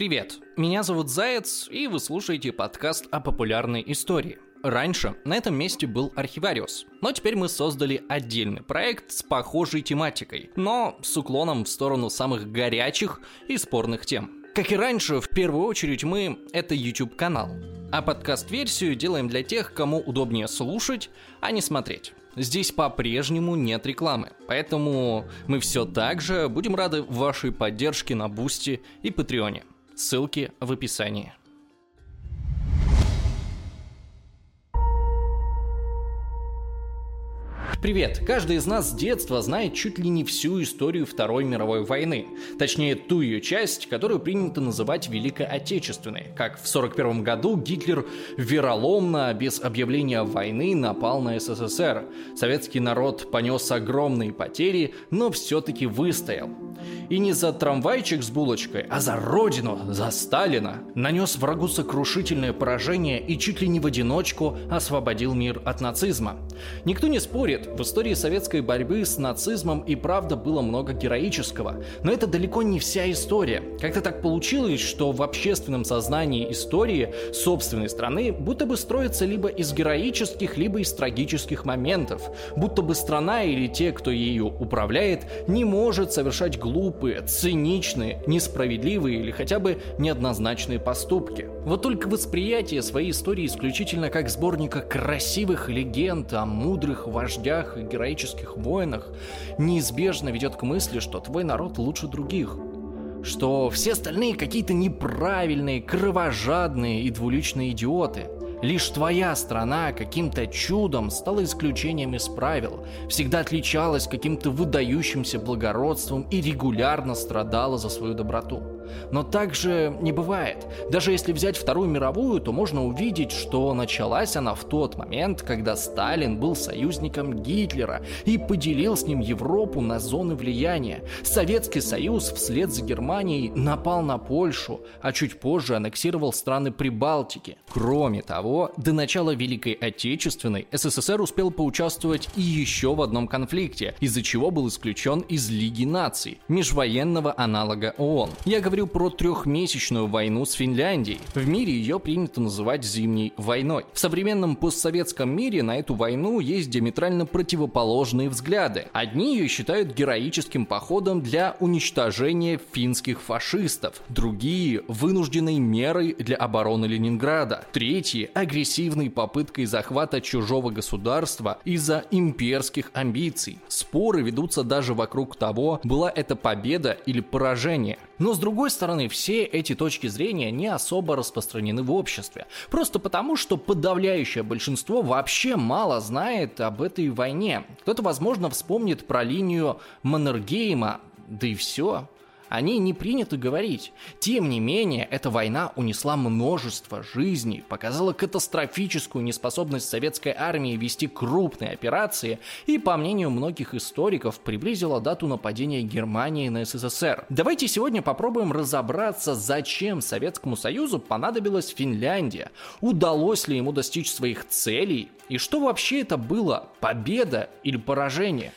Привет, меня зовут Заяц, и вы слушаете подкаст о популярной истории. Раньше на этом месте был архивариус, но теперь мы создали отдельный проект с похожей тематикой, но с уклоном в сторону самых горячих и спорных тем. Как и раньше, в первую очередь мы — это YouTube-канал, а подкаст-версию делаем для тех, кому удобнее слушать, а не смотреть. Здесь по-прежнему нет рекламы, поэтому мы все так же будем рады вашей поддержке на Бусти и Патреоне. Ссылки в описании. Привет! Каждый из нас с детства знает чуть ли не всю историю Второй мировой войны. Точнее, ту ее часть, которую принято называть Великой Отечественной. Как в 1941 году Гитлер вероломно, без объявления войны, напал на СССР. Советский народ понес огромные потери, но все-таки выстоял. И не за трамвайчик с булочкой, а за родину, за Сталина. Нанес врагу сокрушительное поражение и чуть ли не в одиночку освободил мир от нацизма. Никто не спорит, в истории советской борьбы с нацизмом и правда было много героического. Но это далеко не вся история. Как-то так получилось, что в общественном сознании истории собственной страны будто бы строится либо из героических, либо из трагических моментов. Будто бы страна или те, кто ею управляет, не может совершать глупые, циничные, несправедливые или хотя бы неоднозначные поступки. Вот только восприятие своей истории исключительно как сборника красивых легенд о мудрых вождях и героических воинах неизбежно ведет к мысли, что твой народ лучше других что все остальные какие-то неправильные, кровожадные и двуличные идиоты – Лишь твоя страна каким-то чудом стала исключением из правил, всегда отличалась каким-то выдающимся благородством и регулярно страдала за свою доброту. Но так же не бывает. Даже если взять Вторую мировую, то можно увидеть, что началась она в тот момент, когда Сталин был союзником Гитлера и поделил с ним Европу на зоны влияния. Советский Союз вслед за Германией напал на Польшу, а чуть позже аннексировал страны Прибалтики. Кроме того, до начала Великой Отечественной СССР успел поучаствовать и еще в одном конфликте, из-за чего был исключен из Лиги наций, межвоенного аналога ООН. Я говорю про трехмесячную войну с Финляндией. В мире ее принято называть зимней войной. В современном постсоветском мире на эту войну есть диаметрально противоположные взгляды. Одни ее считают героическим походом для уничтожения финских фашистов, другие – вынужденной мерой для обороны Ленинграда, третьи – агрессивной попыткой захвата чужого государства из-за имперских амбиций. Споры ведутся даже вокруг того, была это победа или поражение. Но с другой стороны, все эти точки зрения не особо распространены в обществе. Просто потому, что подавляющее большинство вообще мало знает об этой войне. Кто-то, возможно, вспомнит про линию Маннергейма, да и все о ней не принято говорить. Тем не менее, эта война унесла множество жизней, показала катастрофическую неспособность советской армии вести крупные операции и, по мнению многих историков, приблизила дату нападения Германии на СССР. Давайте сегодня попробуем разобраться, зачем Советскому Союзу понадобилась Финляндия, удалось ли ему достичь своих целей и что вообще это было, победа или поражение.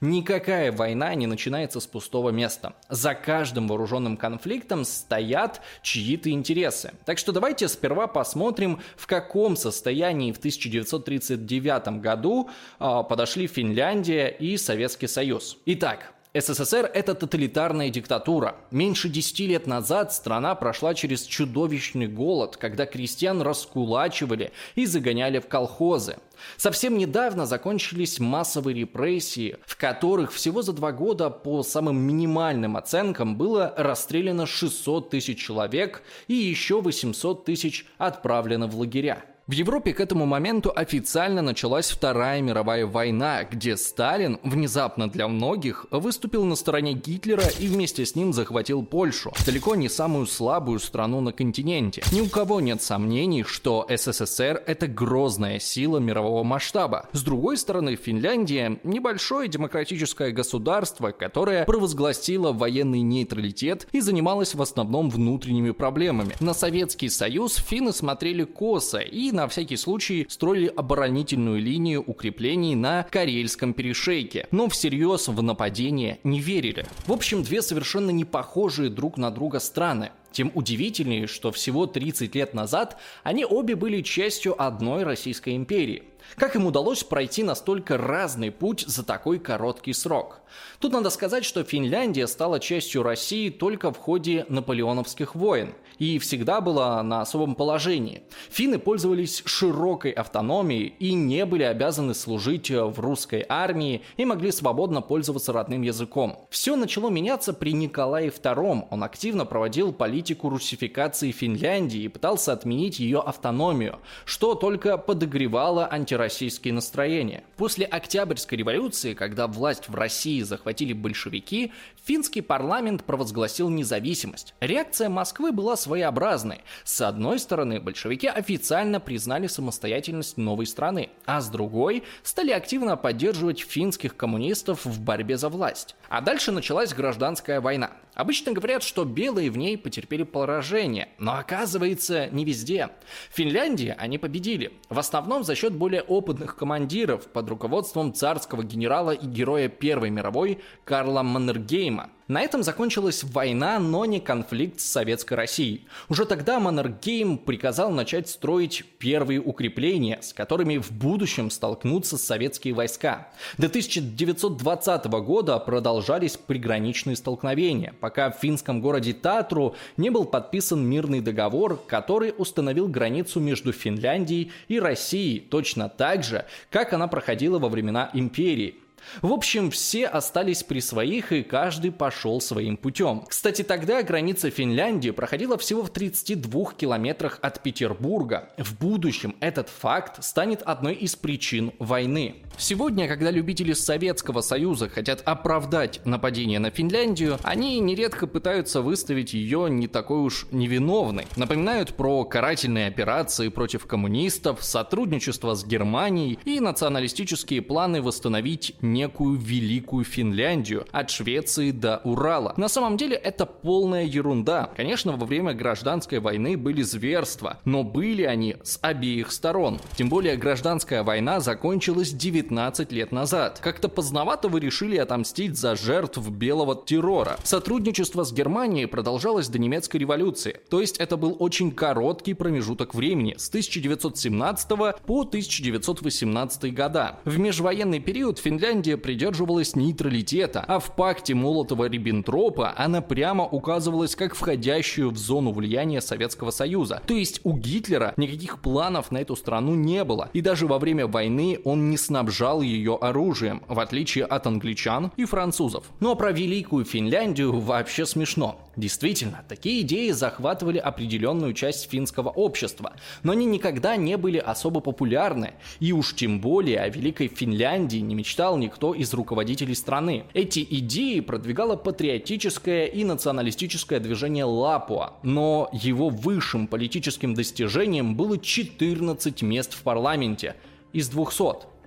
Никакая война не начинается с пустого места. За каждым вооруженным конфликтом стоят чьи-то интересы. Так что давайте сперва посмотрим, в каком состоянии в 1939 году э, подошли Финляндия и Советский Союз. Итак, СССР – это тоталитарная диктатура. Меньше десяти лет назад страна прошла через чудовищный голод, когда крестьян раскулачивали и загоняли в колхозы. Совсем недавно закончились массовые репрессии, в которых всего за два года по самым минимальным оценкам было расстреляно 600 тысяч человек и еще 800 тысяч отправлено в лагеря. В Европе к этому моменту официально началась Вторая мировая война, где Сталин, внезапно для многих, выступил на стороне Гитлера и вместе с ним захватил Польшу, далеко не самую слабую страну на континенте. Ни у кого нет сомнений, что СССР – это грозная сила мирового масштаба. С другой стороны, Финляндия – небольшое демократическое государство, которое провозгласило военный нейтралитет и занималось в основном внутренними проблемами. На Советский Союз финны смотрели косо и на всякий случай строили оборонительную линию укреплений на Карельском перешейке, но всерьез в нападение не верили. В общем, две совершенно не похожие друг на друга страны. Тем удивительнее, что всего 30 лет назад они обе были частью одной Российской империи. Как им удалось пройти настолько разный путь за такой короткий срок? Тут надо сказать, что Финляндия стала частью России только в ходе наполеоновских войн и всегда была на особом положении. Финны пользовались широкой автономией и не были обязаны служить в русской армии и могли свободно пользоваться родным языком. Все начало меняться при Николае II. Он активно проводил политику русификации Финляндии и пытался отменить ее автономию, что только подогревало антироссийские настроения. После Октябрьской революции, когда власть в России захватили большевики, финский парламент провозгласил независимость. Реакция Москвы была своеобразной. С одной стороны, большевики официально признали самостоятельность новой страны, а с другой стали активно поддерживать финских коммунистов в борьбе за власть. А дальше началась гражданская война. Обычно говорят, что белые в ней потерпели поражение, но оказывается не везде. В Финляндии они победили, в основном за счет более опытных командиров под руководством царского генерала и героя Первой мировой Карла Маннергейма. На этом закончилась война, но не конфликт с Советской Россией. Уже тогда Маннергейм приказал начать строить первые укрепления, с которыми в будущем столкнутся советские войска. До 1920 года продолжались приграничные столкновения, пока в финском городе Татру не был подписан мирный договор, который установил границу между Финляндией и Россией точно так же, как она проходила во времена империи. В общем, все остались при своих, и каждый пошел своим путем. Кстати, тогда граница Финляндии проходила всего в 32 километрах от Петербурга. В будущем этот факт станет одной из причин войны. Сегодня, когда любители Советского Союза хотят оправдать нападение на Финляндию, они нередко пытаются выставить ее не такой уж невиновной. Напоминают про карательные операции против коммунистов, сотрудничество с Германией и националистические планы восстановить некую великую Финляндию от Швеции до Урала. На самом деле это полная ерунда. Конечно, во время гражданской войны были зверства, но были они с обеих сторон. Тем более гражданская война закончилась 19 лет назад. Как-то поздновато вы решили отомстить за жертв белого террора. Сотрудничество с Германией продолжалось до немецкой революции. То есть это был очень короткий промежуток времени с 1917 по 1918 года. В межвоенный период Финляндия Финляндия придерживалась нейтралитета, а в пакте Молотова-Риббентропа она прямо указывалась как входящую в зону влияния Советского Союза. То есть у Гитлера никаких планов на эту страну не было, и даже во время войны он не снабжал ее оружием, в отличие от англичан и французов. Но про Великую Финляндию вообще смешно. Действительно, такие идеи захватывали определенную часть финского общества, но они никогда не были особо популярны, и уж тем более о Великой Финляндии не мечтал никто из руководителей страны. Эти идеи продвигало патриотическое и националистическое движение Лапуа, но его высшим политическим достижением было 14 мест в парламенте из 200.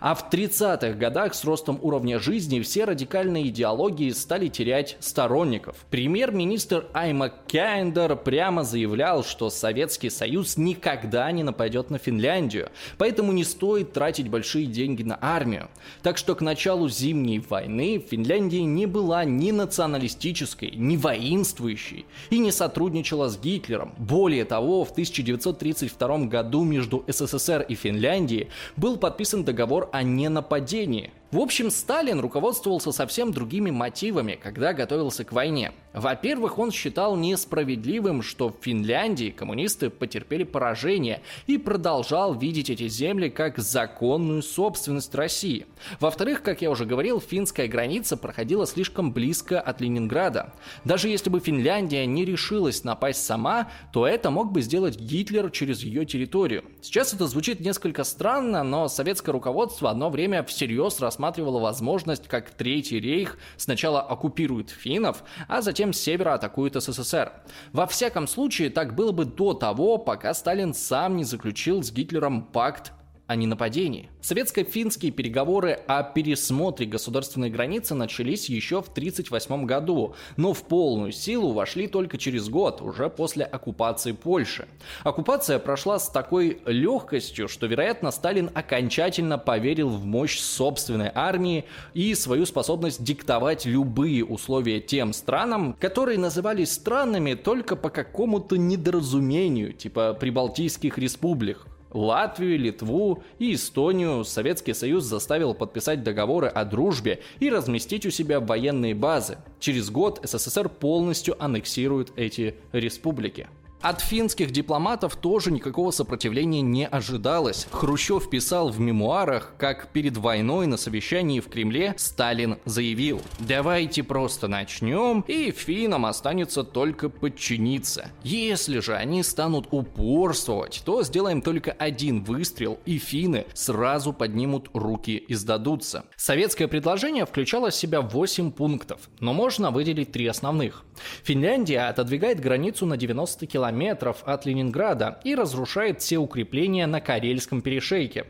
А в 30-х годах с ростом уровня жизни все радикальные идеологии стали терять сторонников. Премьер-министр Айма Кяйндер прямо заявлял, что Советский Союз никогда не нападет на Финляндию, поэтому не стоит тратить большие деньги на армию. Так что к началу Зимней войны Финляндия не была ни националистической, ни воинствующей и не сотрудничала с Гитлером. Более того, в 1932 году между СССР и Финляндией был подписан договор договор о ненападении. В общем, Сталин руководствовался совсем другими мотивами, когда готовился к войне. Во-первых, он считал несправедливым, что в Финляндии коммунисты потерпели поражение и продолжал видеть эти земли как законную собственность России. Во-вторых, как я уже говорил, финская граница проходила слишком близко от Ленинграда. Даже если бы Финляндия не решилась напасть сама, то это мог бы сделать Гитлер через ее территорию. Сейчас это звучит несколько странно, но советское руководство одно время всерьез рассматривало возможность, как Третий рейх сначала оккупирует финнов, а затем с севера атакует СССР. Во всяком случае, так было бы до того, пока Сталин сам не заключил с Гитлером пакт а не нападении. Советско-финские переговоры о пересмотре государственной границы начались еще в 1938 году, но в полную силу вошли только через год, уже после оккупации Польши. Оккупация прошла с такой легкостью, что, вероятно, Сталин окончательно поверил в мощь собственной армии и свою способность диктовать любые условия тем странам, которые назывались странами только по какому-то недоразумению, типа прибалтийских республик. Латвию, Литву и Эстонию Советский Союз заставил подписать договоры о дружбе и разместить у себя военные базы. Через год СССР полностью аннексирует эти республики. От финских дипломатов тоже никакого сопротивления не ожидалось. Хрущев писал в мемуарах, как перед войной на совещании в Кремле Сталин заявил «Давайте просто начнем, и финнам останется только подчиниться. Если же они станут упорствовать, то сделаем только один выстрел, и финны сразу поднимут руки и сдадутся». Советское предложение включало в себя 8 пунктов, но можно выделить три основных. Финляндия отодвигает границу на 90 километров километров от Ленинграда и разрушает все укрепления на Карельском перешейке.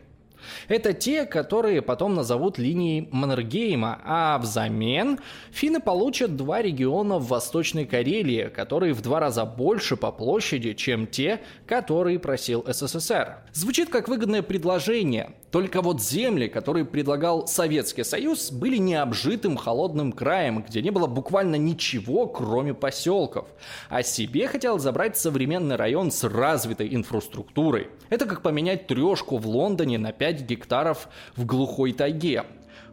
Это те, которые потом назовут линией Маннергейма, а взамен финны получат два региона в Восточной Карелии, которые в два раза больше по площади, чем те, которые просил СССР. Звучит как выгодное предложение, только вот земли, которые предлагал Советский Союз, были необжитым холодным краем, где не было буквально ничего, кроме поселков. А себе хотел забрать современный район с развитой инфраструктурой. Это как поменять трешку в Лондоне на 5 гектаров в глухой тайге.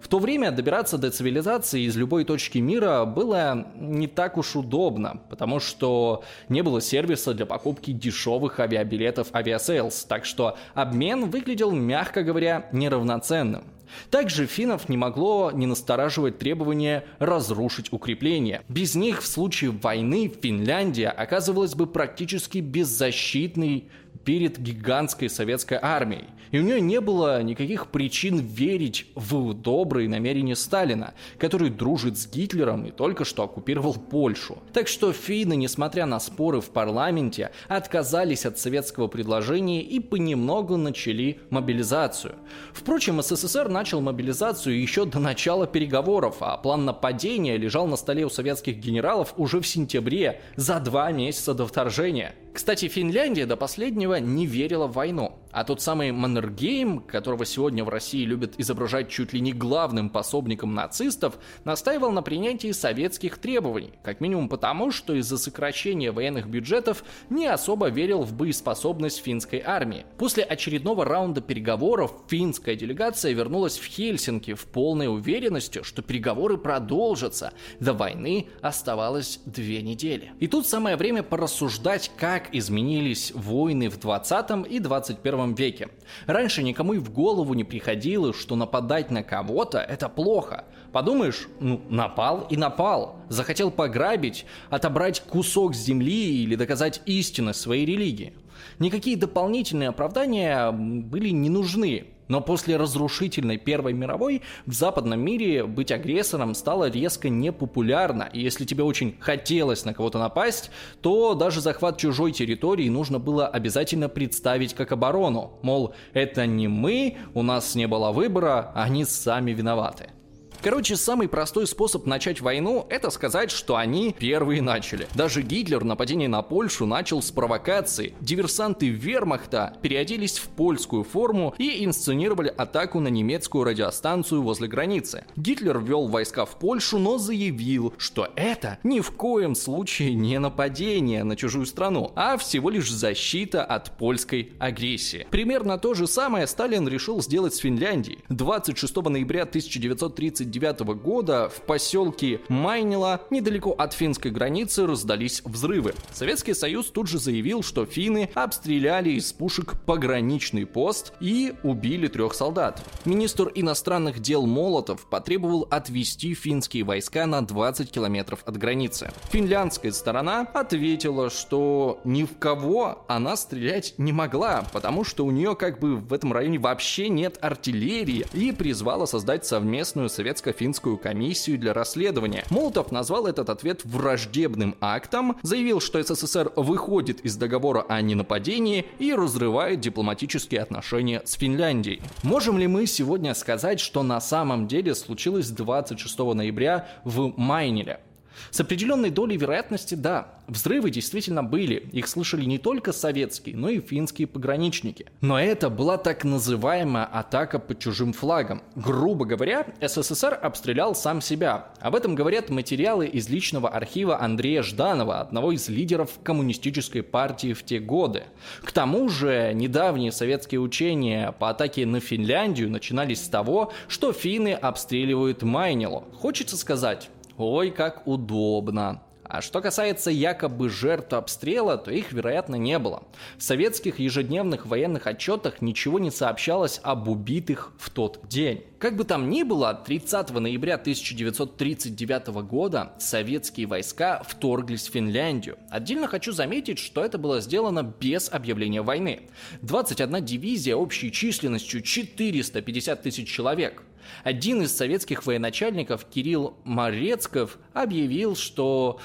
В то время добираться до цивилизации из любой точки мира было не так уж удобно, потому что не было сервиса для покупки дешевых авиабилетов авиасейлс, так что обмен выглядел, мягко говоря, неравноценным. Также финнов не могло не настораживать требование разрушить укрепления. Без них в случае войны Финляндия оказывалась бы практически беззащитной перед гигантской советской армией. И у нее не было никаких причин верить в добрые намерения Сталина, который дружит с Гитлером и только что оккупировал Польшу. Так что финны, несмотря на споры в парламенте, отказались от советского предложения и понемногу начали мобилизацию. Впрочем, СССР начал мобилизацию еще до начала переговоров, а план нападения лежал на столе у советских генералов уже в сентябре, за два месяца до вторжения. Кстати, Финляндия до последнего не верила в войну. А тот самый Маннергейм, которого сегодня в России любят изображать чуть ли не главным пособником нацистов, настаивал на принятии советских требований, как минимум потому, что из-за сокращения военных бюджетов не особо верил в боеспособность финской армии. После очередного раунда переговоров финская делегация вернулась в Хельсинки в полной уверенности, что переговоры продолжатся. До войны оставалось две недели. И тут самое время порассуждать, как изменились войны в 20 и 21 веке. Раньше никому и в голову не приходило, что нападать на кого-то – это плохо. Подумаешь, ну, напал и напал. Захотел пограбить, отобрать кусок земли или доказать истинность своей религии. Никакие дополнительные оправдания были не нужны. Но после разрушительной Первой мировой в западном мире быть агрессором стало резко непопулярно. И если тебе очень хотелось на кого-то напасть, то даже захват чужой территории нужно было обязательно представить как оборону. Мол, это не мы, у нас не было выбора, они сами виноваты. Короче, самый простой способ начать войну – это сказать, что они первые начали. Даже Гитлер нападение на Польшу начал с провокации. Диверсанты вермахта переоделись в польскую форму и инсценировали атаку на немецкую радиостанцию возле границы. Гитлер ввел войска в Польшу, но заявил, что это ни в коем случае не нападение на чужую страну, а всего лишь защита от польской агрессии. Примерно то же самое Сталин решил сделать с Финляндией. 26 ноября 1930 1939 года в поселке Майнила, недалеко от финской границы, раздались взрывы. Советский Союз тут же заявил, что финны обстреляли из пушек пограничный пост и убили трех солдат. Министр иностранных дел Молотов потребовал отвести финские войска на 20 километров от границы. Финляндская сторона ответила, что ни в кого она стрелять не могла, потому что у нее как бы в этом районе вообще нет артиллерии и призвала создать совместную советскую советско-финскую комиссию для расследования. Молотов назвал этот ответ враждебным актом, заявил, что СССР выходит из договора о ненападении и разрывает дипломатические отношения с Финляндией. Можем ли мы сегодня сказать, что на самом деле случилось 26 ноября в Майнере? С определенной долей вероятности, да, взрывы действительно были. Их слышали не только советские, но и финские пограничники. Но это была так называемая атака под чужим флагом. Грубо говоря, СССР обстрелял сам себя. Об этом говорят материалы из личного архива Андрея Жданова, одного из лидеров коммунистической партии в те годы. К тому же, недавние советские учения по атаке на Финляндию начинались с того, что финны обстреливают Майнило. Хочется сказать, Ой, как удобно. А что касается якобы жертв обстрела, то их, вероятно, не было. В советских ежедневных военных отчетах ничего не сообщалось об убитых в тот день. Как бы там ни было, 30 ноября 1939 года советские войска вторглись в Финляндию. Отдельно хочу заметить, что это было сделано без объявления войны. 21 дивизия общей численностью 450 тысяч человек. Один из советских военачальников, Кирилл Морецков, объявил, что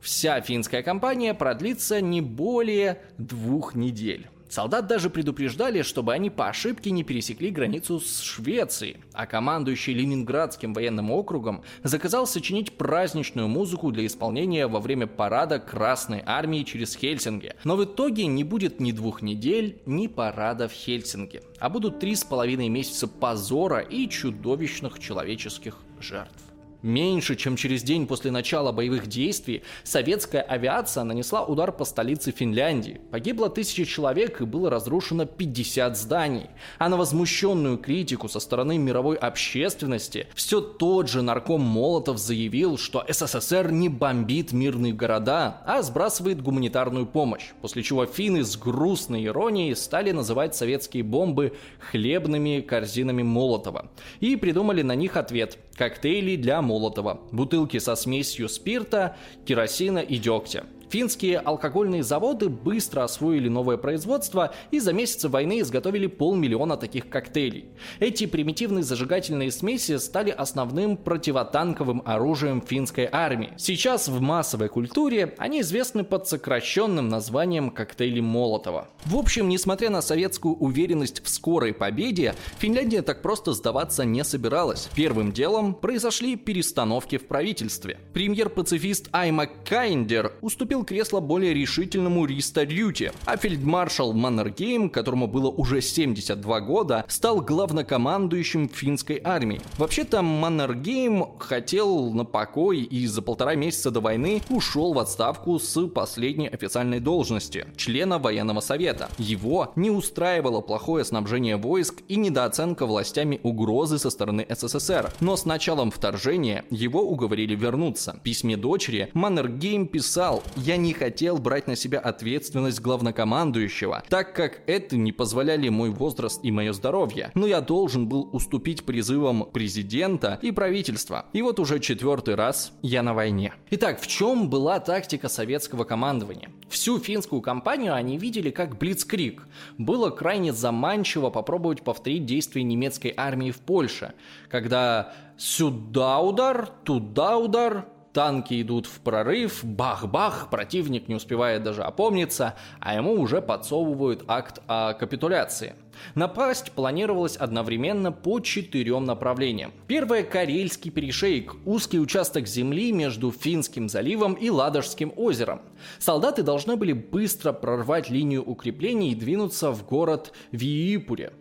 вся финская кампания продлится не более двух недель. Солдат даже предупреждали, чтобы они по ошибке не пересекли границу с Швецией, а командующий Ленинградским военным округом заказал сочинить праздничную музыку для исполнения во время парада Красной Армии через Хельсинки. Но в итоге не будет ни двух недель, ни парада в Хельсинки, а будут три с половиной месяца позора и чудовищных человеческих жертв. Меньше чем через день после начала боевых действий советская авиация нанесла удар по столице Финляндии. Погибло тысячи человек и было разрушено 50 зданий. А на возмущенную критику со стороны мировой общественности все тот же нарком Молотов заявил, что СССР не бомбит мирные города, а сбрасывает гуманитарную помощь. После чего финны с грустной иронией стали называть советские бомбы хлебными корзинами Молотова. И придумали на них ответ – коктейли для Молотова, бутылки со смесью спирта, керосина и дегтя. Финские алкогольные заводы быстро освоили новое производство и за месяцы войны изготовили полмиллиона таких коктейлей. Эти примитивные зажигательные смеси стали основным противотанковым оружием финской армии. Сейчас в массовой культуре они известны под сокращенным названием коктейли Молотова. В общем, несмотря на советскую уверенность в скорой победе, Финляндия так просто сдаваться не собиралась. Первым делом произошли перестановки в правительстве. Премьер-пацифист Айма Кайндер уступил уступил кресло более решительному Риста Рюте, а фельдмаршал Маннергейм, которому было уже 72 года, стал главнокомандующим финской армии. Вообще-то Маннергейм хотел на покой и за полтора месяца до войны ушел в отставку с последней официальной должности – члена военного совета. Его не устраивало плохое снабжение войск и недооценка властями угрозы со стороны СССР. Но с началом вторжения его уговорили вернуться. В письме дочери Маннергейм писал я не хотел брать на себя ответственность главнокомандующего, так как это не позволяли мой возраст и мое здоровье. Но я должен был уступить призывам президента и правительства. И вот уже четвертый раз я на войне. Итак, в чем была тактика советского командования? Всю финскую кампанию они видели как блицкрик. Было крайне заманчиво попробовать повторить действия немецкой армии в Польше, когда сюда удар, туда удар, танки идут в прорыв, бах-бах, противник не успевает даже опомниться, а ему уже подсовывают акт о капитуляции. Напасть планировалось одновременно по четырем направлениям. Первое – Карельский перешейк, узкий участок земли между Финским заливом и Ладожским озером. Солдаты должны были быстро прорвать линию укреплений и двинуться в город Виипуре.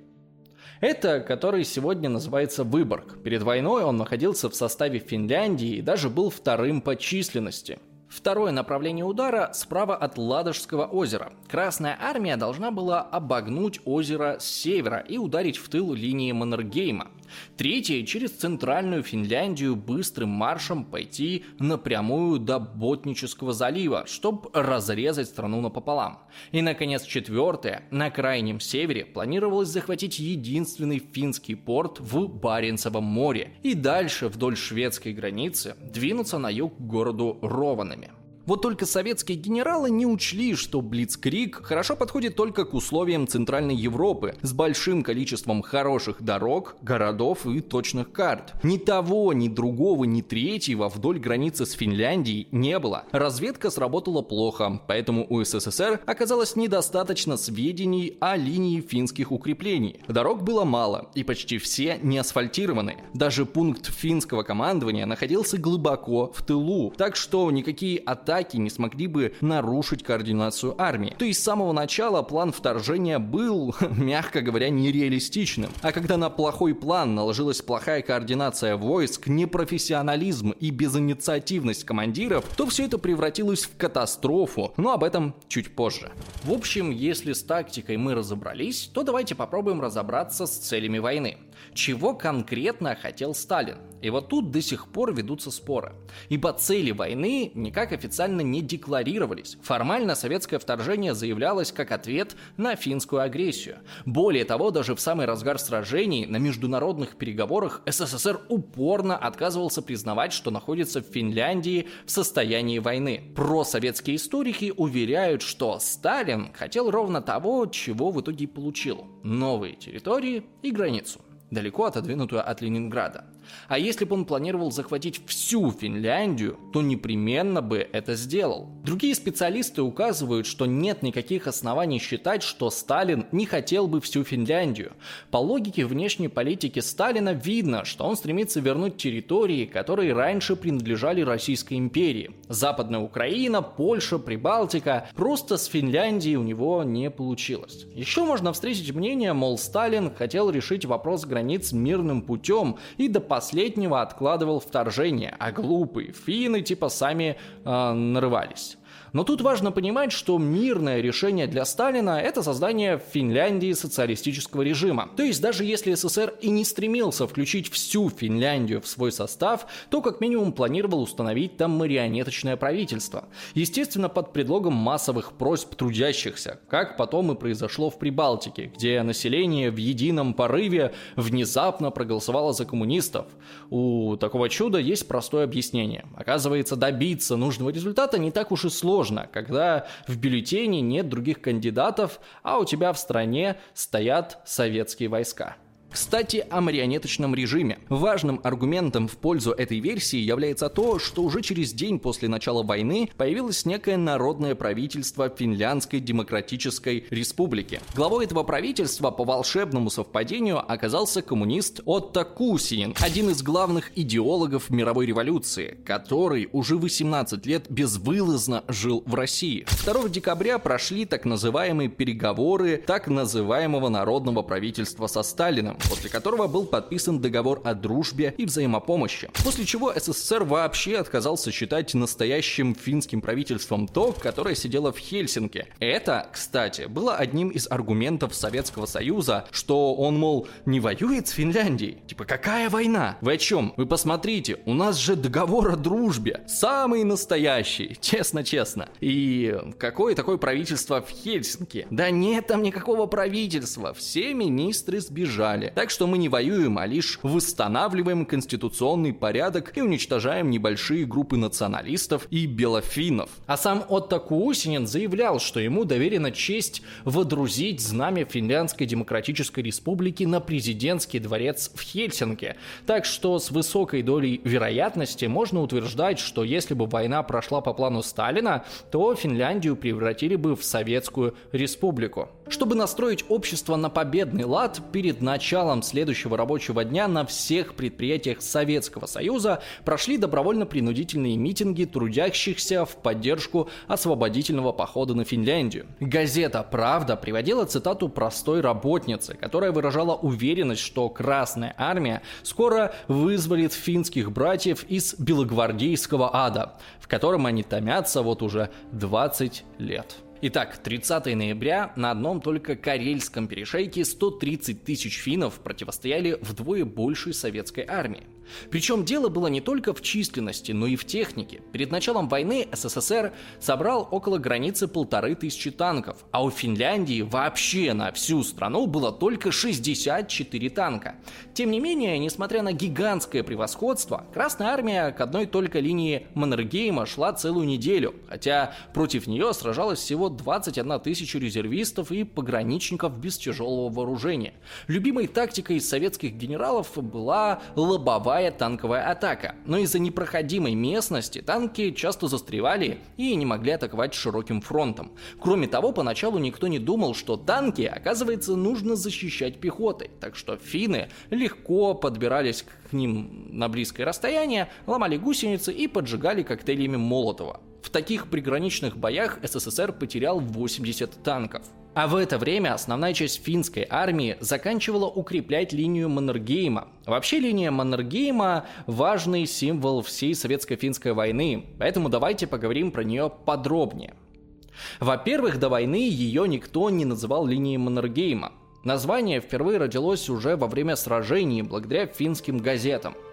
Это который сегодня называется Выборг. Перед войной он находился в составе Финляндии и даже был вторым по численности. Второе направление удара справа от Ладожского озера. Красная армия должна была обогнуть озеро с севера и ударить в тыл линии Маннергейма. Третье – через центральную Финляндию быстрым маршем пойти напрямую до Ботнического залива, чтобы разрезать страну напополам. И, наконец, четвертое – на крайнем севере планировалось захватить единственный финский порт в Баренцевом море и дальше вдоль шведской границы двинуться на юг к городу Рованами. Вот только советские генералы не учли, что Блицкрик хорошо подходит только к условиям Центральной Европы с большим количеством хороших дорог, городов и точных карт. Ни того, ни другого, ни третьего вдоль границы с Финляндией не было. Разведка сработала плохо, поэтому у СССР оказалось недостаточно сведений о линии финских укреплений. Дорог было мало, и почти все не асфальтированы. Даже пункт финского командования находился глубоко в тылу, так что никакие атаки не смогли бы нарушить координацию армии. То есть с самого начала план вторжения был, мягко говоря, нереалистичным. А когда на плохой план наложилась плохая координация войск, непрофессионализм и безинициативность командиров, то все это превратилось в катастрофу, но об этом чуть позже. В общем, если с тактикой мы разобрались, то давайте попробуем разобраться с целями войны. Чего конкретно хотел Сталин? И вот тут до сих пор ведутся споры. Ибо цели войны никак официально не декларировались. Формально советское вторжение заявлялось как ответ на финскую агрессию. Более того, даже в самый разгар сражений на международных переговорах СССР упорно отказывался признавать, что находится в Финляндии в состоянии войны. Просоветские историки уверяют, что Сталин хотел ровно того, чего в итоге получил – новые территории и границу далеко отодвинутую от Ленинграда. А если бы он планировал захватить всю Финляндию, то непременно бы это сделал. Другие специалисты указывают, что нет никаких оснований считать, что Сталин не хотел бы всю Финляндию. По логике внешней политики Сталина видно, что он стремится вернуть территории, которые раньше принадлежали Российской империи. Западная Украина, Польша, Прибалтика. Просто с Финляндией у него не получилось. Еще можно встретить мнение, мол, Сталин хотел решить вопрос границ мирным путем и до последнего откладывал вторжение, а глупые финны типа сами э, нарывались. Но тут важно понимать, что мирное решение для Сталина – это создание в Финляндии социалистического режима. То есть даже если СССР и не стремился включить всю Финляндию в свой состав, то как минимум планировал установить там марионеточное правительство. Естественно, под предлогом массовых просьб трудящихся, как потом и произошло в Прибалтике, где население в едином порыве внезапно проголосовало за коммунистов. У такого чуда есть простое объяснение. Оказывается, добиться нужного результата не так уж и сложно когда в бюллетене нет других кандидатов, а у тебя в стране стоят советские войска. Кстати, о марионеточном режиме. Важным аргументом в пользу этой версии является то, что уже через день после начала войны появилось некое народное правительство Финляндской Демократической Республики. Главой этого правительства по волшебному совпадению оказался коммунист Отто Кусинин, один из главных идеологов мировой революции, который уже 18 лет безвылазно жил в России. 2 декабря прошли так называемые переговоры так называемого народного правительства со Сталином, после которого был подписан договор о дружбе и взаимопомощи. После чего СССР вообще отказался считать настоящим финским правительством то, которое сидело в Хельсинки. Это, кстати, было одним из аргументов Советского Союза, что он, мол, не воюет с Финляндией. Типа, какая война? Вы о чем? Вы посмотрите, у нас же договор о дружбе. Самый настоящий, честно-честно. И какое такое правительство в Хельсинки? Да нет там никакого правительства. Все министры сбежали далее. Так что мы не воюем, а лишь восстанавливаем конституционный порядок и уничтожаем небольшие группы националистов и белофинов. А сам Отто Куусинин заявлял, что ему доверена честь водрузить знамя Финляндской Демократической Республики на президентский дворец в Хельсинки. Так что с высокой долей вероятности можно утверждать, что если бы война прошла по плану Сталина, то Финляндию превратили бы в Советскую Республику. Чтобы настроить общество на победный лад, перед началом следующего рабочего дня на всех предприятиях Советского Союза прошли добровольно-принудительные митинги трудящихся в поддержку освободительного похода на Финляндию. Газета «Правда» приводила цитату простой работницы, которая выражала уверенность, что Красная Армия скоро вызволит финских братьев из белогвардейского ада, в котором они томятся вот уже 20 лет. Итак, 30 ноября на одном только Карельском перешейке 130 тысяч финнов противостояли вдвое большей советской армии. Причем дело было не только в численности, но и в технике. Перед началом войны СССР собрал около границы полторы тысячи танков, а у Финляндии вообще на всю страну было только 64 танка. Тем не менее, несмотря на гигантское превосходство, Красная Армия к одной только линии Маннергейма шла целую неделю, хотя против нее сражалось всего 21 тысяча резервистов и пограничников без тяжелого вооружения. Любимой тактикой советских генералов была лобовая лобовая танковая атака, но из-за непроходимой местности танки часто застревали и не могли атаковать широким фронтом. Кроме того, поначалу никто не думал, что танки, оказывается, нужно защищать пехотой, так что финны легко подбирались к ним на близкое расстояние, ломали гусеницы и поджигали коктейлями Молотова. В таких приграничных боях СССР потерял 80 танков. А в это время основная часть финской армии заканчивала укреплять линию Маннергейма. Вообще линия Маннергейма – важный символ всей советско-финской войны, поэтому давайте поговорим про нее подробнее. Во-первых, до войны ее никто не называл линией Маннергейма. Название впервые родилось уже во время сражений благодаря финским газетам –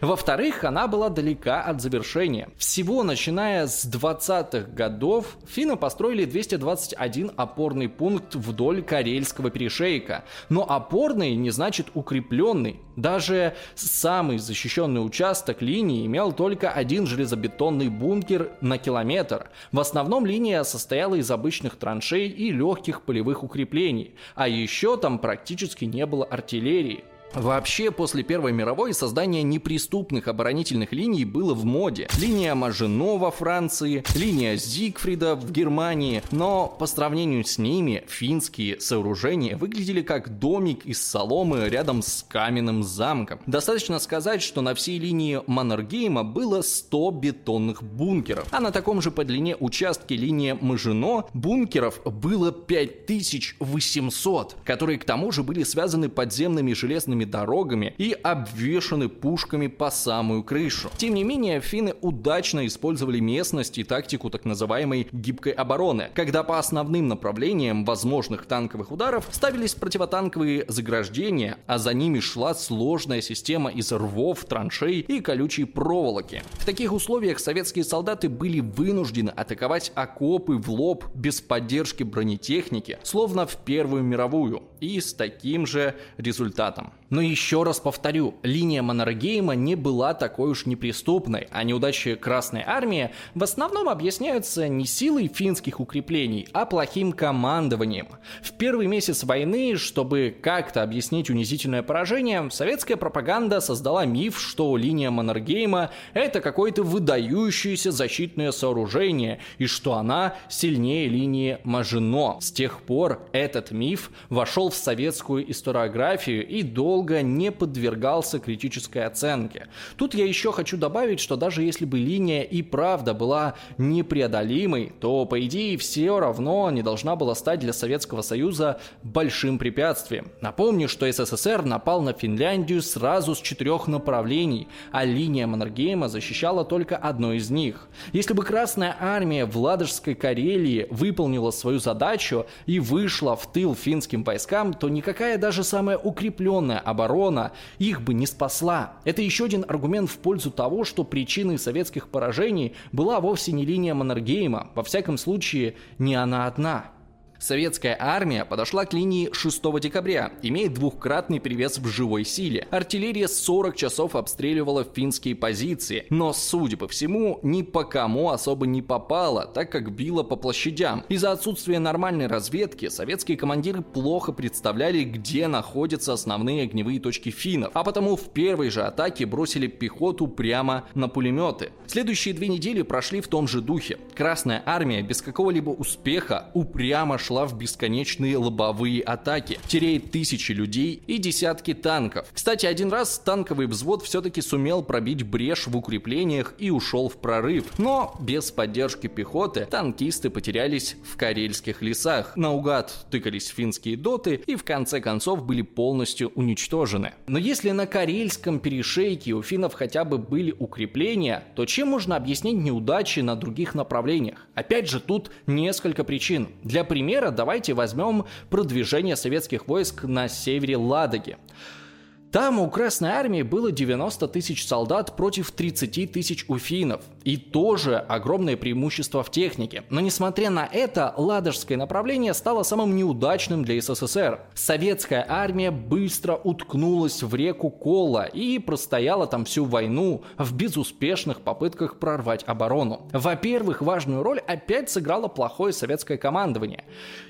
во-вторых, она была далека от завершения. Всего начиная с 20-х годов финны построили 221 опорный пункт вдоль Карельского перешейка. Но опорный не значит укрепленный. Даже самый защищенный участок линии имел только один железобетонный бункер на километр. В основном линия состояла из обычных траншей и легких полевых укреплений. А еще там практически не было артиллерии. Вообще, после Первой мировой создание неприступных оборонительных линий было в моде. Линия Мажино во Франции, линия Зигфрида в Германии, но по сравнению с ними финские сооружения выглядели как домик из соломы рядом с каменным замком. Достаточно сказать, что на всей линии Маннергейма было 100 бетонных бункеров, а на таком же по длине участке линии Мажино бункеров было 5800, которые к тому же были связаны подземными железными железными дорогами и обвешаны пушками по самую крышу. Тем не менее, финны удачно использовали местность и тактику так называемой гибкой обороны, когда по основным направлениям возможных танковых ударов ставились противотанковые заграждения, а за ними шла сложная система из рвов, траншей и колючей проволоки. В таких условиях советские солдаты были вынуждены атаковать окопы в лоб без поддержки бронетехники, словно в Первую мировую, и с таким же результатом. Но еще раз повторю, линия Маннергейма не была такой уж неприступной, а неудачи Красной Армии в основном объясняются не силой финских укреплений, а плохим командованием. В первый месяц войны, чтобы как-то объяснить унизительное поражение, советская пропаганда создала миф, что линия Маннергейма – это какое-то выдающееся защитное сооружение, и что она сильнее линии Мажино. С тех пор этот миф вошел в советскую историографию и долго долго не подвергался критической оценке. Тут я еще хочу добавить, что даже если бы линия и правда была непреодолимой, то, по идее, все равно не должна была стать для Советского Союза большим препятствием. Напомню, что СССР напал на Финляндию сразу с четырех направлений, а линия Маннергейма защищала только одно из них. Если бы Красная Армия в Ладожской Карелии выполнила свою задачу и вышла в тыл финским войскам, то никакая даже самая укрепленная оборона их бы не спасла. Это еще один аргумент в пользу того, что причиной советских поражений была вовсе не линия Маннергейма, во всяком случае не она одна. Советская армия подошла к линии 6 декабря, имея двухкратный перевес в живой силе. Артиллерия 40 часов обстреливала финские позиции, но, судя по всему, ни по кому особо не попала, так как била по площадям. Из-за отсутствия нормальной разведки советские командиры плохо представляли, где находятся основные огневые точки финнов, а потому в первой же атаке бросили пехоту прямо на пулеметы. Следующие две недели прошли в том же духе. Красная армия без какого-либо успеха упрямо шла шла в бесконечные лобовые атаки, теряет тысячи людей и десятки танков. Кстати, один раз танковый взвод все-таки сумел пробить брешь в укреплениях и ушел в прорыв. Но без поддержки пехоты танкисты потерялись в карельских лесах. Наугад тыкались финские доты и в конце концов были полностью уничтожены. Но если на карельском перешейке у финнов хотя бы были укрепления, то чем можно объяснить неудачи на других направлениях? Опять же, тут несколько причин. Для примера примера давайте возьмем продвижение советских войск на севере Ладоги. Там у Красной Армии было 90 тысяч солдат против 30 тысяч у финнов. И тоже огромное преимущество в технике. Но несмотря на это, Ладожское направление стало самым неудачным для СССР. Советская армия быстро уткнулась в реку Кола и простояла там всю войну в безуспешных попытках прорвать оборону. Во-первых, важную роль опять сыграло плохое советское командование.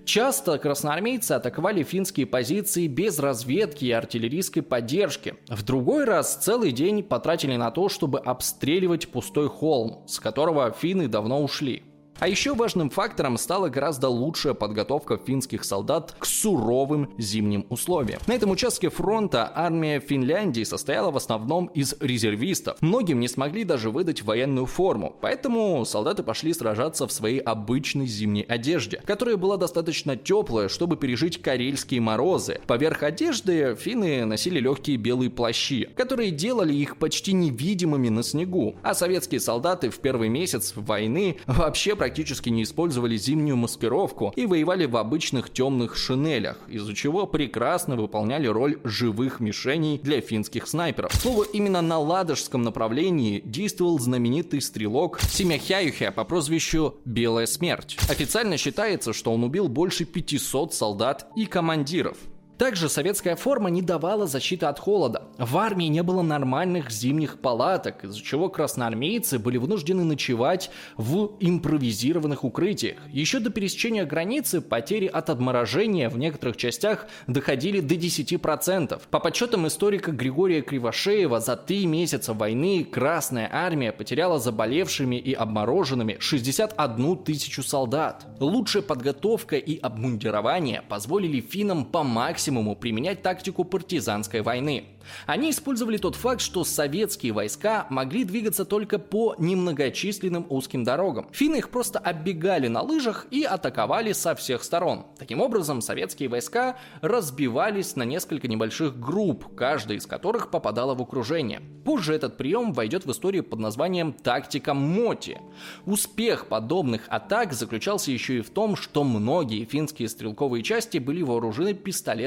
Часто красноармейцы атаковали финские позиции без разведки и артиллерийской поддержки. В другой раз целый день потратили на то, чтобы обстреливать пустой холм, с которого финны давно ушли. А еще важным фактором стала гораздо лучшая подготовка финских солдат к суровым зимним условиям. На этом участке фронта армия Финляндии состояла в основном из резервистов. Многим не смогли даже выдать военную форму, поэтому солдаты пошли сражаться в своей обычной зимней одежде, которая была достаточно теплая, чтобы пережить карельские морозы. Поверх одежды финны носили легкие белые плащи, которые делали их почти невидимыми на снегу. А советские солдаты в первый месяц войны вообще практически не использовали зимнюю маскировку и воевали в обычных темных шинелях, из-за чего прекрасно выполняли роль живых мишеней для финских снайперов. К слову, именно на ладожском направлении действовал знаменитый стрелок Семяхяюхя по прозвищу Белая Смерть. Официально считается, что он убил больше 500 солдат и командиров. Также советская форма не давала защиты от холода. В армии не было нормальных зимних палаток, из-за чего красноармейцы были вынуждены ночевать в импровизированных укрытиях. Еще до пересечения границы потери от отморожения в некоторых частях доходили до 10%. По подсчетам историка Григория Кривошеева, за три месяца войны Красная армия потеряла заболевшими и обмороженными 61 тысячу солдат. Лучшая подготовка и обмундирование позволили финнам по максимуму максимуму применять тактику партизанской войны. Они использовали тот факт, что советские войска могли двигаться только по немногочисленным узким дорогам. Финны их просто оббегали на лыжах и атаковали со всех сторон. Таким образом, советские войска разбивались на несколько небольших групп, каждая из которых попадала в окружение. Позже этот прием войдет в историю под названием «тактика Моти». Успех подобных атак заключался еще и в том, что многие финские стрелковые части были вооружены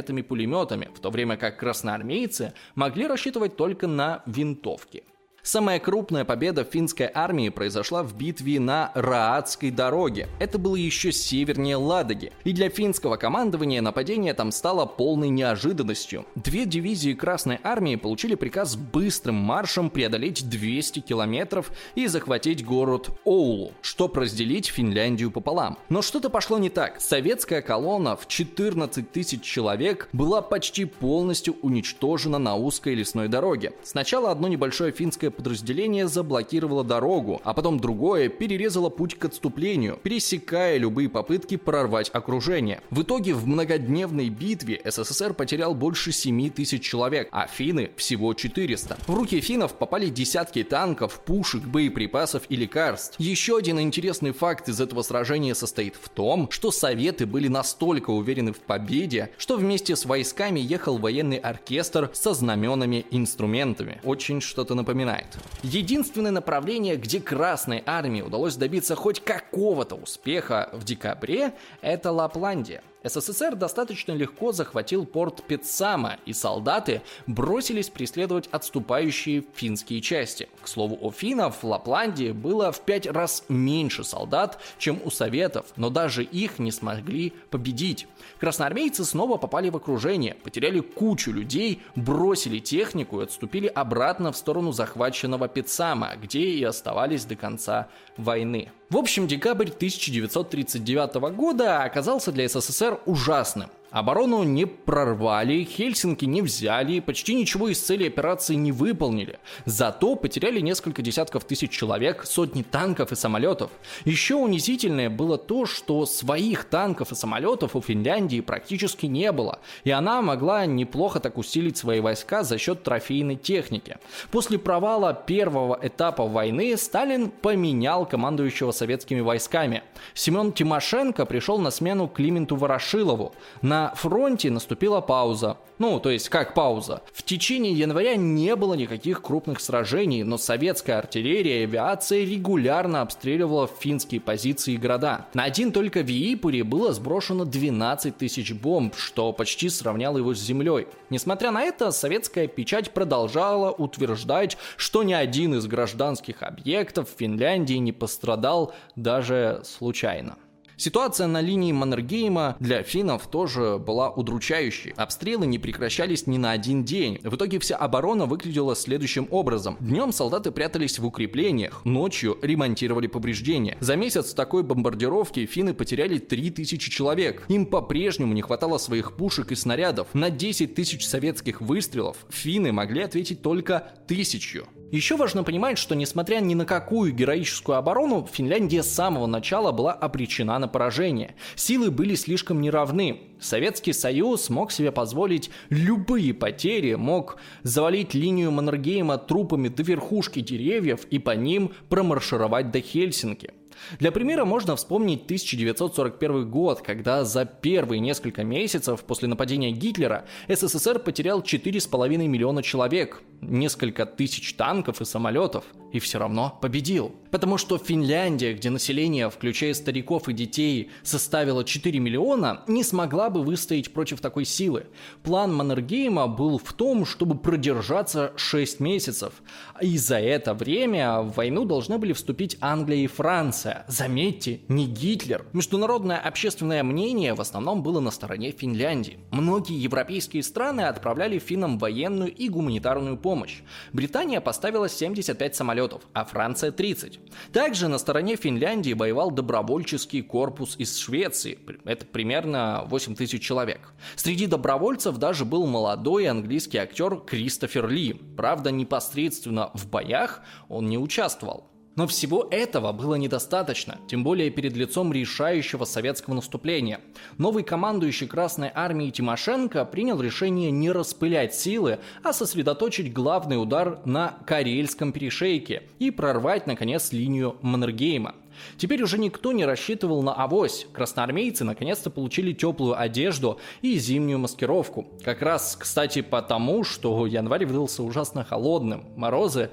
пистолетами-пулеметами, в то время как красноармейцы могли рассчитывать только на винтовки. Самая крупная победа финской армии произошла в битве на Раадской дороге. Это было еще севернее Ладоги. И для финского командования нападение там стало полной неожиданностью. Две дивизии Красной армии получили приказ быстрым маршем преодолеть 200 километров и захватить город Оулу, чтобы разделить Финляндию пополам. Но что-то пошло не так. Советская колонна в 14 тысяч человек была почти полностью уничтожена на узкой лесной дороге. Сначала одно небольшое финское подразделение заблокировало дорогу, а потом другое перерезало путь к отступлению, пересекая любые попытки прорвать окружение. В итоге в многодневной битве СССР потерял больше 7 тысяч человек, а финны всего 400. В руки финнов попали десятки танков, пушек, боеприпасов и лекарств. Еще один интересный факт из этого сражения состоит в том, что советы были настолько уверены в победе, что вместе с войсками ехал военный оркестр со знаменами и инструментами. Очень что-то напоминает. Единственное направление, где Красной Армии удалось добиться хоть какого-то успеха в декабре, это Лапландия. СССР достаточно легко захватил порт Петсама, и солдаты бросились преследовать отступающие финские части. К слову, у финнов в Лапландии было в пять раз меньше солдат, чем у советов, но даже их не смогли победить. Красноармейцы снова попали в окружение, потеряли кучу людей, бросили технику и отступили обратно в сторону захваченного Петсама, где и оставались до конца войны. В общем, декабрь 1939 года оказался для СССР ужасным. Оборону не прорвали, Хельсинки не взяли, почти ничего из цели операции не выполнили. Зато потеряли несколько десятков тысяч человек, сотни танков и самолетов. Еще унизительное было то, что своих танков и самолетов у Финляндии практически не было, и она могла неплохо так усилить свои войска за счет трофейной техники. После провала первого этапа войны Сталин поменял командующего советскими войсками. Семен Тимошенко пришел на смену Клименту Ворошилову. На На фронте наступила пауза. Ну, то есть как пауза? В течение января не было никаких крупных сражений, но советская артиллерия и авиация регулярно обстреливала финские позиции и города. На один только Виипуре было сброшено 12 тысяч бомб, что почти сравняло его с землей. Несмотря на это, советская печать продолжала утверждать, что ни один из гражданских объектов Финляндии не пострадал даже случайно. Ситуация на линии Маннергейма для финнов тоже была удручающей. Обстрелы не прекращались ни на один день. В итоге вся оборона выглядела следующим образом. Днем солдаты прятались в укреплениях, ночью ремонтировали повреждения. За месяц такой бомбардировки финны потеряли 3000 человек. Им по-прежнему не хватало своих пушек и снарядов. На 10 тысяч советских выстрелов финны могли ответить только тысячу. Еще важно понимать, что несмотря ни на какую героическую оборону, Финляндия с самого начала была обречена на поражение. Силы были слишком неравны. Советский Союз мог себе позволить любые потери, мог завалить линию Маннергейма трупами до верхушки деревьев и по ним промаршировать до Хельсинки. Для примера можно вспомнить 1941 год, когда за первые несколько месяцев после нападения Гитлера СССР потерял 4,5 миллиона человек, несколько тысяч танков и самолетов, и все равно победил. Потому что Финляндия, где население, включая стариков и детей, составило 4 миллиона, не смогла бы выстоять против такой силы. План Маннергейма был в том, чтобы продержаться 6 месяцев. И за это время в войну должны были вступить Англия и Франция. Заметьте, не Гитлер. Международное общественное мнение в основном было на стороне Финляндии. Многие европейские страны отправляли финнам военную и гуманитарную помощь. Британия поставила 75 самолетов, а Франция 30. Также на стороне Финляндии воевал добровольческий корпус из Швеции. Это примерно 8 тысяч человек. Среди добровольцев даже был молодой английский актер Кристофер Ли. Правда, непосредственно в боях он не участвовал. Но всего этого было недостаточно, тем более перед лицом решающего советского наступления. Новый командующий Красной Армией Тимошенко принял решение не распылять силы, а сосредоточить главный удар на Карельском перешейке и прорвать, наконец, линию Маннергейма. Теперь уже никто не рассчитывал на авось. Красноармейцы наконец-то получили теплую одежду и зимнюю маскировку. Как раз, кстати, потому, что январь выдался ужасно холодным. Морозы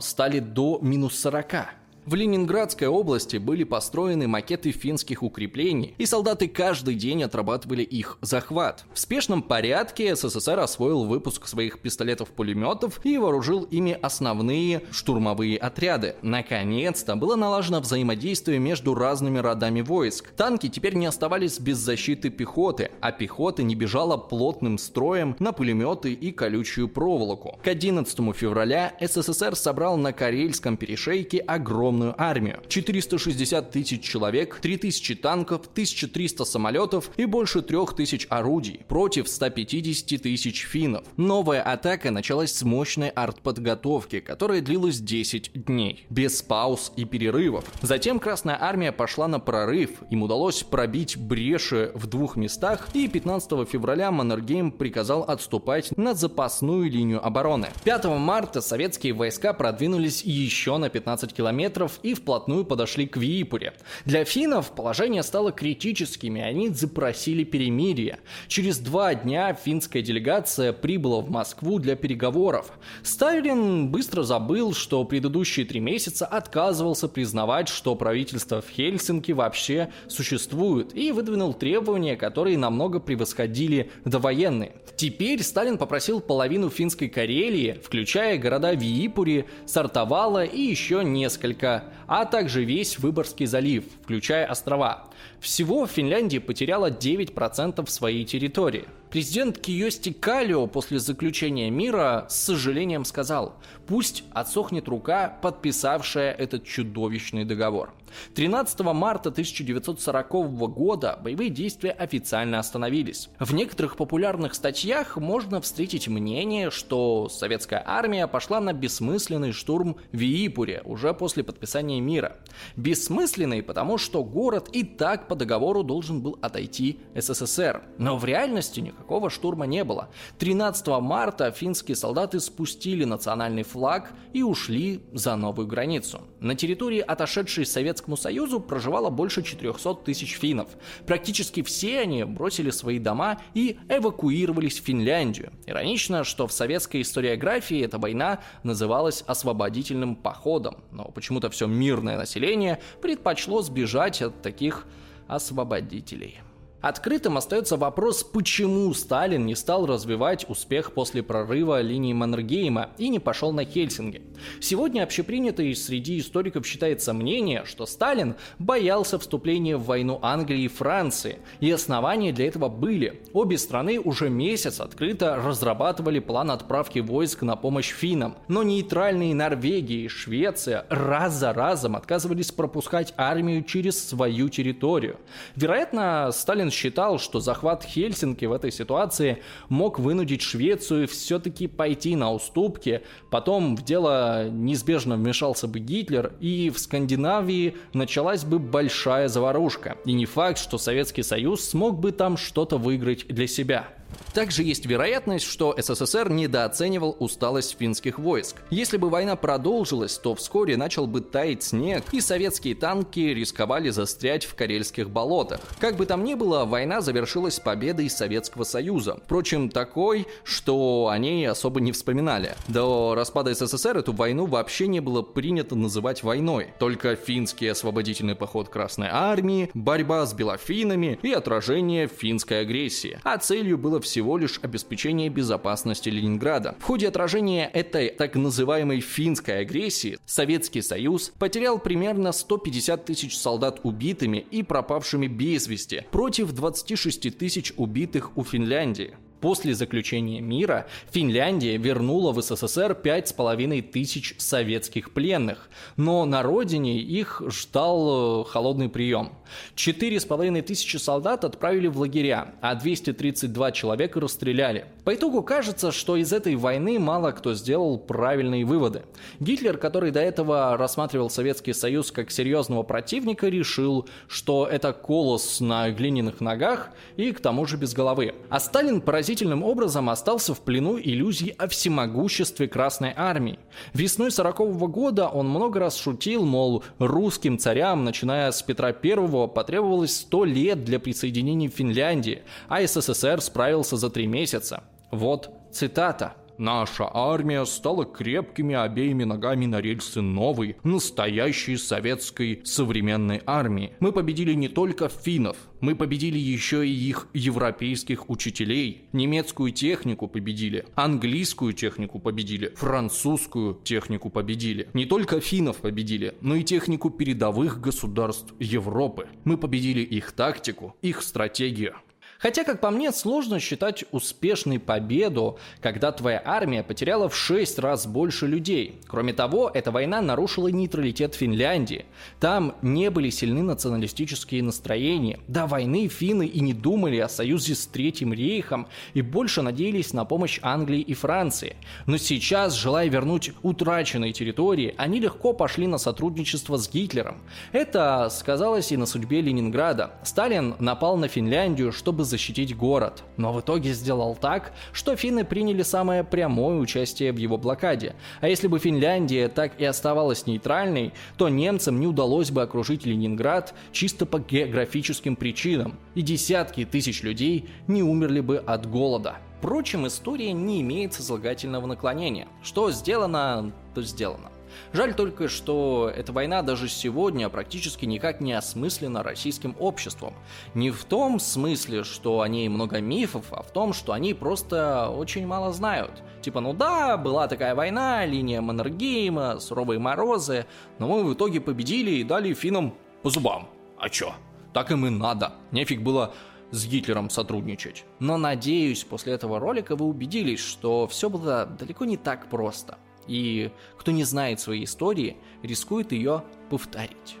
стали до минус 40. В Ленинградской области были построены макеты финских укреплений, и солдаты каждый день отрабатывали их захват. В спешном порядке СССР освоил выпуск своих пистолетов-пулеметов и вооружил ими основные штурмовые отряды. Наконец-то было налажено взаимодействие между разными родами войск. Танки теперь не оставались без защиты пехоты, а пехота не бежала плотным строем на пулеметы и колючую проволоку. К 11 февраля СССР собрал на Карельском перешейке огромную огромную армию. 460 тысяч человек, 3000 танков, 1300 самолетов и больше 3000 орудий против 150 тысяч финнов. Новая атака началась с мощной артподготовки, которая длилась 10 дней, без пауз и перерывов. Затем Красная Армия пошла на прорыв, им удалось пробить бреши в двух местах, и 15 февраля Маннергейм приказал отступать на запасную линию обороны. 5 марта советские войска продвинулись еще на 15 километров километров и вплотную подошли к Виипуре. Для финнов положение стало критическим, и они запросили перемирие. Через два дня финская делегация прибыла в Москву для переговоров. Сталин быстро забыл, что предыдущие три месяца отказывался признавать, что правительство в Хельсинки вообще существует, и выдвинул требования, которые намного превосходили довоенные. Теперь Сталин попросил половину финской Карелии, включая города Виипури, Сартовала и еще несколько а также весь Выборгский залив, включая острова. Всего Финляндия потеряла 9% своей территории. Президент Киости Калио после заключения мира с сожалением сказал, пусть отсохнет рука, подписавшая этот чудовищный договор. 13 марта 1940 года боевые действия официально остановились. В некоторых популярных статьях можно встретить мнение, что советская армия пошла на бессмысленный штурм Виипуре уже после подписания мира. Бессмысленный, потому что город и так по договору должен был отойти СССР. Но в реальности никакого штурма не было. 13 марта финские солдаты спустили национальный флаг и ушли за новую границу. На территории, отошедшей Советскому Союзу, проживало больше 400 тысяч финнов. Практически все они бросили свои дома и эвакуировались в Финляндию. Иронично, что в советской историографии эта война называлась освободительным походом, но почему-то все мирное население предпочло сбежать от таких освободителей. Открытым остается вопрос, почему Сталин не стал развивать успех после прорыва линии Маннергейма и не пошел на Хельсинги. Сегодня общепринятое среди историков считается мнение, что Сталин боялся вступления в войну Англии и Франции, и основания для этого были. Обе страны уже месяц открыто разрабатывали план отправки войск на помощь финнам, но нейтральные Норвегия и Швеция раз за разом отказывались пропускать армию через свою территорию. Вероятно, Сталин считал, что захват Хельсинки в этой ситуации мог вынудить Швецию все-таки пойти на уступки. Потом в дело неизбежно вмешался бы Гитлер, и в Скандинавии началась бы большая заварушка. И не факт, что Советский Союз смог бы там что-то выиграть для себя. Также есть вероятность, что СССР недооценивал усталость финских войск. Если бы война продолжилась, то вскоре начал бы таять снег, и советские танки рисковали застрять в карельских болотах. Как бы там ни было, война завершилась победой Советского Союза. Впрочем, такой, что о ней особо не вспоминали. До распада СССР эту войну вообще не было принято называть войной. Только финский освободительный поход Красной Армии, борьба с белофинами и отражение финской агрессии. А целью было всего лишь обеспечение безопасности Ленинграда. В ходе отражения этой так называемой финской агрессии Советский Союз потерял примерно 150 тысяч солдат убитыми и пропавшими без вести против 26 тысяч убитых у Финляндии. После заключения мира Финляндия вернула в СССР 5,5 тысяч советских пленных, но на родине их ждал э, холодный прием. 4,5 тысячи солдат отправили в лагеря, а 232 человека расстреляли. По итогу кажется, что из этой войны мало кто сделал правильные выводы. Гитлер, который до этого рассматривал Советский Союз как серьезного противника, решил, что это колос на глиняных ногах и к тому же без головы. А Сталин поразил поразительным образом остался в плену иллюзий о всемогуществе Красной Армии. Весной 40 -го года он много раз шутил, мол, русским царям, начиная с Петра I, потребовалось 100 лет для присоединения Финляндии, а СССР справился за три месяца. Вот цитата. Наша армия стала крепкими обеими ногами на рельсы новой, настоящей советской современной армии. Мы победили не только финнов, мы победили еще и их европейских учителей. Немецкую технику победили, английскую технику победили, французскую технику победили. Не только финнов победили, но и технику передовых государств Европы. Мы победили их тактику, их стратегию. Хотя, как по мне, сложно считать успешной победу, когда твоя армия потеряла в 6 раз больше людей. Кроме того, эта война нарушила нейтралитет Финляндии. Там не были сильны националистические настроения. До войны финны и не думали о союзе с Третьим рейхом и больше надеялись на помощь Англии и Франции. Но сейчас, желая вернуть утраченные территории, они легко пошли на сотрудничество с Гитлером. Это сказалось и на судьбе Ленинграда. Сталин напал на Финляндию, чтобы защитить город, но в итоге сделал так, что финны приняли самое прямое участие в его блокаде. А если бы Финляндия так и оставалась нейтральной, то немцам не удалось бы окружить Ленинград чисто по географическим причинам, и десятки тысяч людей не умерли бы от голода. Впрочем, история не имеет сослагательного наклонения. Что сделано, то сделано. Жаль только, что эта война даже сегодня практически никак не осмыслена российским обществом. Не в том смысле, что о ней много мифов, а в том, что они просто очень мало знают. Типа, ну да, была такая война, линия Маннергейма, суровые морозы, но мы в итоге победили и дали финнам по зубам. А чё? Так им и надо. Нефиг было с Гитлером сотрудничать. Но надеюсь, после этого ролика вы убедились, что все было далеко не так просто – и кто не знает своей истории, рискует ее повторить.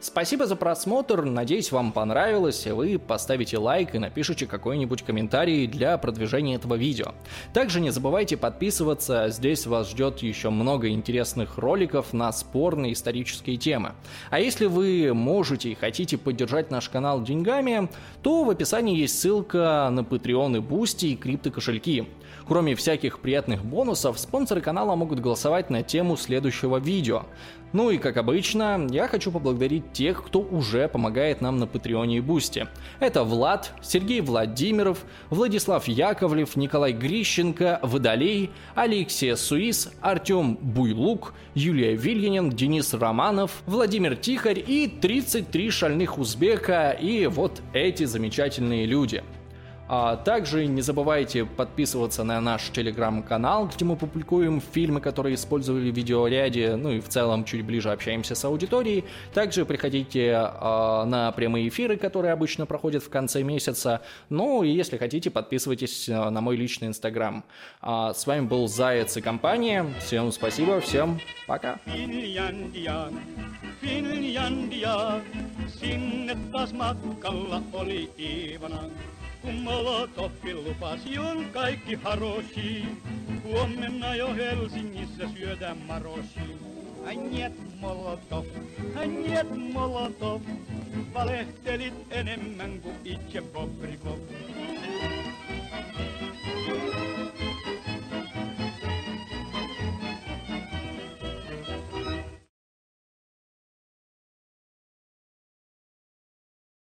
Спасибо за просмотр, надеюсь, вам понравилось, вы поставите лайк и напишите какой-нибудь комментарий для продвижения этого видео. Также не забывайте подписываться, здесь вас ждет еще много интересных роликов на спорные исторические темы. А если вы можете и хотите поддержать наш канал деньгами, то в описании есть ссылка на Patreon и Boosty и криптокошельки. Кроме всяких приятных бонусов, спонсоры канала могут голосовать на тему следующего видео. Ну и как обычно, я хочу поблагодарить тех, кто уже помогает нам на Патреоне и Бусте. Это Влад, Сергей Владимиров, Владислав Яковлев, Николай Грищенко, Водолей, Алексей Суис, Артем Буйлук, Юлия Вильянин, Денис Романов, Владимир Тихарь и 33 шальных узбека и вот эти замечательные люди – а также не забывайте подписываться на наш телеграм-канал, где мы публикуем фильмы, которые использовали в видеоряде, ну и в целом чуть ближе общаемся с аудиторией. Также приходите а, на прямые эфиры, которые обычно проходят в конце месяца. Ну и если хотите, подписывайтесь а, на мой личный инстаграм. А, с вами был Заяц и компания. Всем спасибо, всем пока. Finlandia, sinne taas matkalla oli Iivana. Kun Molotoffi lupasi on kaikki haroshi. Huomenna jo Helsingissä syödään maroshi. Anjet Molotov, Anjet Molotov, valehtelit enemmän kuin itse Bobrikov.